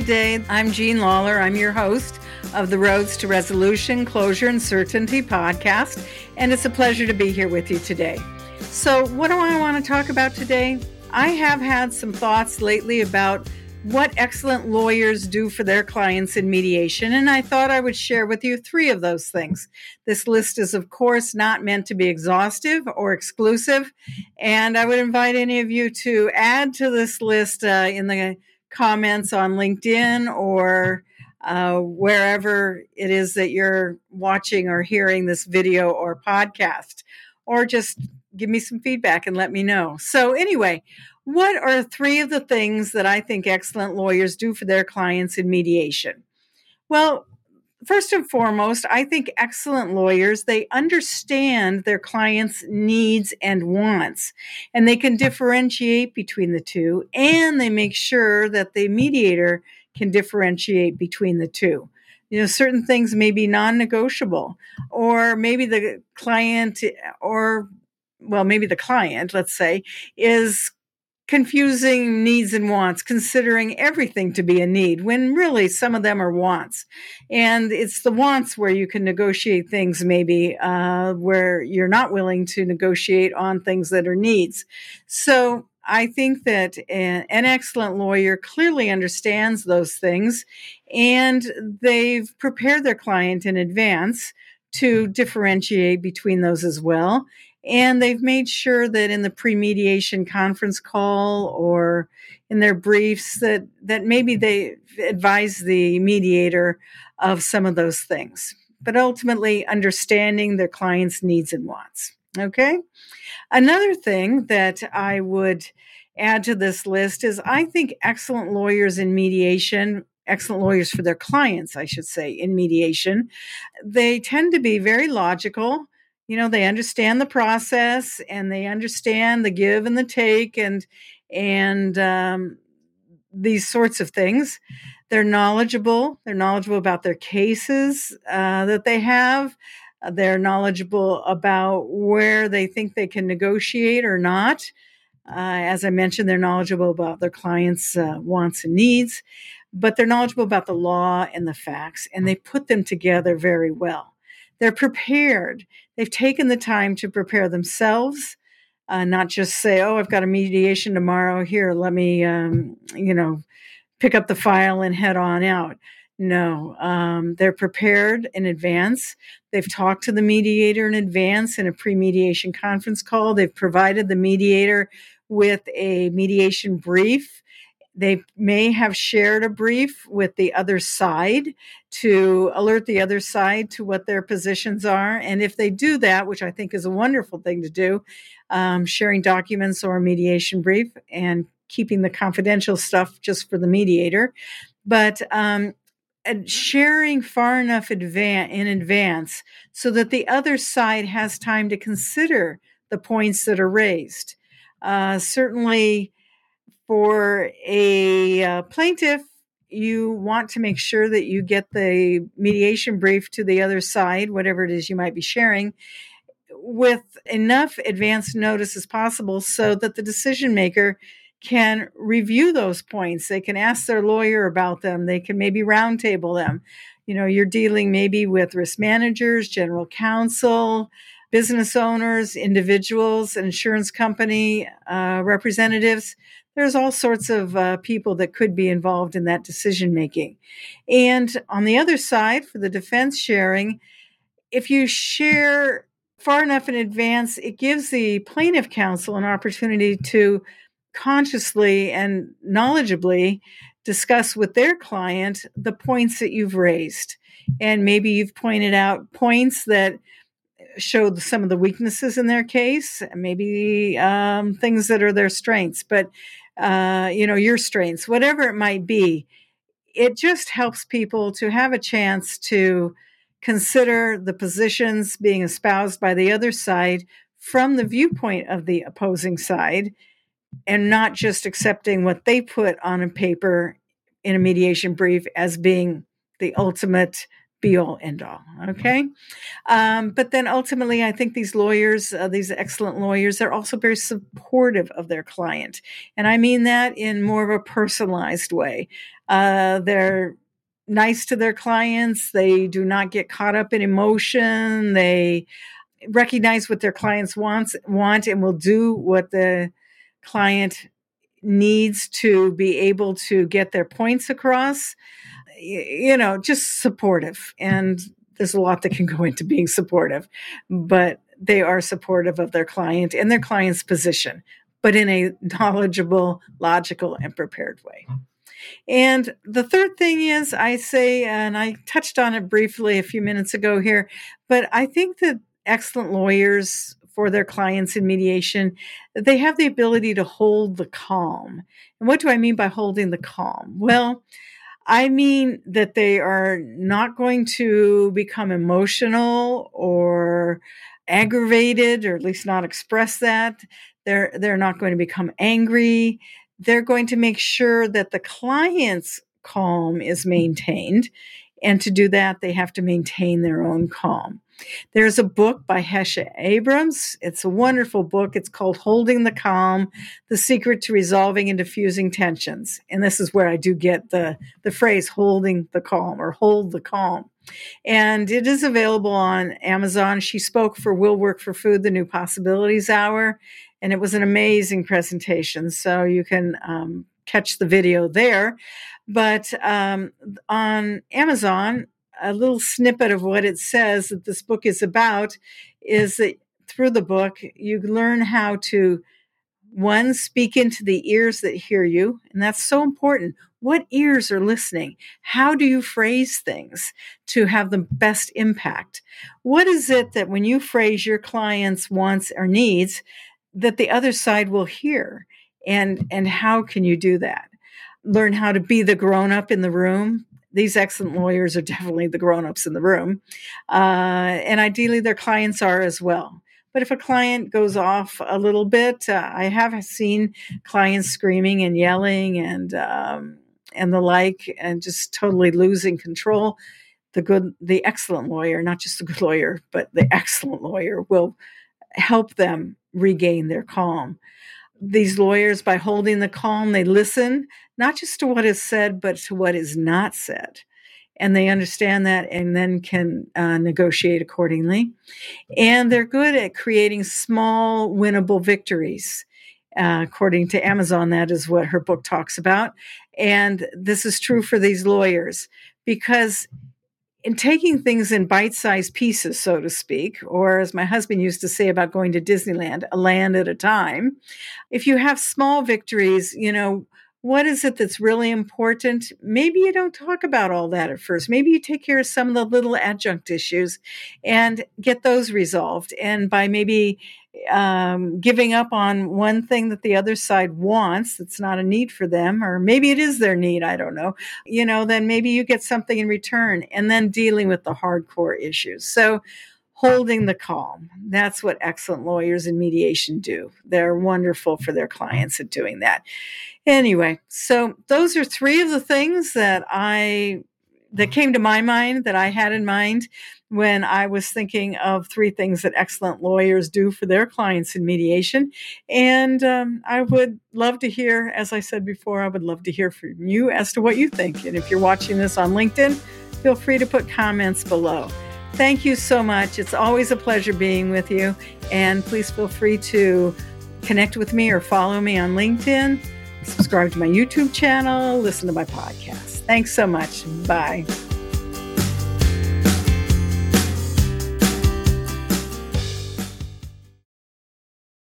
good day. I'm Jean Lawler. I'm your host of the Roads to Resolution, Closure, and Certainty podcast, and it's a pleasure to be here with you today. So, what do I want to talk about today? I have had some thoughts lately about what excellent lawyers do for their clients in mediation, and I thought I would share with you three of those things. This list is, of course, not meant to be exhaustive or exclusive, and I would invite any of you to add to this list uh, in the comments on LinkedIn or uh, wherever it is that you're watching or hearing this video or podcast, or just give me some feedback and let me know. So, anyway, what are three of the things that I think excellent lawyers do for their clients in mediation? Well, first and foremost, I think excellent lawyers, they understand their clients' needs and wants, and they can differentiate between the two, and they make sure that the mediator can differentiate between the two. You know, certain things may be non negotiable, or maybe the client, or well, maybe the client, let's say, is confusing needs and wants, considering everything to be a need when really some of them are wants. And it's the wants where you can negotiate things, maybe, uh, where you're not willing to negotiate on things that are needs. So I think that an excellent lawyer clearly understands those things and they've prepared their client in advance to differentiate between those as well and they've made sure that in the pre-mediation conference call or in their briefs that that maybe they advise the mediator of some of those things. But ultimately understanding their client's needs and wants okay? Another thing that i would add to this list is i think excellent lawyers in mediation excellent lawyers for their clients i should say in mediation they tend to be very logical you know they understand the process and they understand the give and the take and and um, these sorts of things. They're knowledgeable. They're knowledgeable about their cases uh, that they have. Uh, they're knowledgeable about where they think they can negotiate or not. Uh, as i mentioned they're knowledgeable about their clients uh, wants and needs but they're knowledgeable about the law and the facts and they put them together very well they're prepared. They've taken the time to prepare themselves, uh, not just say, "Oh, I've got a mediation tomorrow. Here, let me, um, you know, pick up the file and head on out." No, um, they're prepared in advance. They've talked to the mediator in advance in a pre mediation conference call. They've provided the mediator with a mediation brief they may have shared a brief with the other side to alert the other side to what their positions are. And if they do that, which I think is a wonderful thing to do, um, sharing documents or mediation brief and keeping the confidential stuff just for the mediator. But um, sharing far enough advan- in advance so that the other side has time to consider the points that are raised. Uh, certainly, for a uh, plaintiff, you want to make sure that you get the mediation brief to the other side, whatever it is you might be sharing, with enough advance notice as possible so that the decision maker can review those points. They can ask their lawyer about them. They can maybe roundtable them. You know, you're dealing maybe with risk managers, general counsel, business owners, individuals, insurance company uh, representatives there's all sorts of uh, people that could be involved in that decision making. And on the other side, for the defense sharing, if you share far enough in advance, it gives the plaintiff counsel an opportunity to consciously and knowledgeably discuss with their client the points that you've raised. And maybe you've pointed out points that showed some of the weaknesses in their case, maybe um, things that are their strengths. But uh, you know, your strengths, whatever it might be. It just helps people to have a chance to consider the positions being espoused by the other side from the viewpoint of the opposing side and not just accepting what they put on a paper in a mediation brief as being the ultimate be all end all. Okay. Um, but then ultimately, I think these lawyers, uh, these excellent lawyers, they're also very supportive of their client. And I mean that in more of a personalized way. Uh, they're nice to their clients. They do not get caught up in emotion. They recognize what their clients wants want and will do what the client needs to be able to get their points across. You know, just supportive. And there's a lot that can go into being supportive, but they are supportive of their client and their client's position, but in a knowledgeable, logical, and prepared way. Mm-hmm. And the third thing is, I say, and I touched on it briefly a few minutes ago here, but I think that excellent lawyers for their clients in mediation, they have the ability to hold the calm. And what do I mean by holding the calm? Well, I mean that they are not going to become emotional or aggravated, or at least not express that. They're they're not going to become angry they're going to make sure that the client's calm is maintained. And to do that, they have to maintain their own calm. There's a book by Hesha Abrams. It's a wonderful book. It's called Holding the Calm The Secret to Resolving and Diffusing Tensions. And this is where I do get the, the phrase holding the calm or hold the calm. And it is available on Amazon. She spoke for Will Work for Food, the New Possibilities Hour and it was an amazing presentation. So you can um, catch the video there. But um, on Amazon, a little snippet of what it says that this book is about is that through the book, you learn how to one, speak into the ears that hear you. And that's so important. What ears are listening? How do you phrase things to have the best impact? What is it that when you phrase your client's wants or needs, that the other side will hear and and how can you do that learn how to be the grown up in the room. These excellent lawyers are definitely the grown ups in the room. Uh, and ideally their clients are as well. But if a client goes off a little bit uh, i have seen clients screaming and yelling and um, and the like and just totally losing control. The good the excellent lawyer not just the good lawyer but the excellent lawyer will help them regain their calm. These lawyers, by holding the calm, they listen not just to what is said, but to what is not said. And they understand that and then can uh, negotiate accordingly. And they're good at creating small, winnable victories. Uh, according to Amazon, that is what her book talks about. And this is true for these lawyers because in taking things in bite-sized pieces so to speak or as my husband used to say about going to disneyland a land at a time if you have small victories you know what is it that's really important? Maybe you don't talk about all that at first. Maybe you take care of some of the little adjunct issues and get those resolved. And by maybe um, giving up on one thing that the other side wants that's not a need for them, or maybe it is their need, I don't know, you know, then maybe you get something in return and then dealing with the hardcore issues. So, holding the calm. That's what excellent lawyers in mediation do. They're wonderful for their clients at doing that. Anyway, so those are three of the things that I that came to my mind that I had in mind when I was thinking of three things that excellent lawyers do for their clients in mediation. And um, I would love to hear, as I said before, I would love to hear from you as to what you think. And if you're watching this on LinkedIn, feel free to put comments below. Thank you so much. It's always a pleasure being with you. And please feel free to connect with me or follow me on LinkedIn subscribe to my YouTube channel, listen to my podcast. Thanks so much. Bye.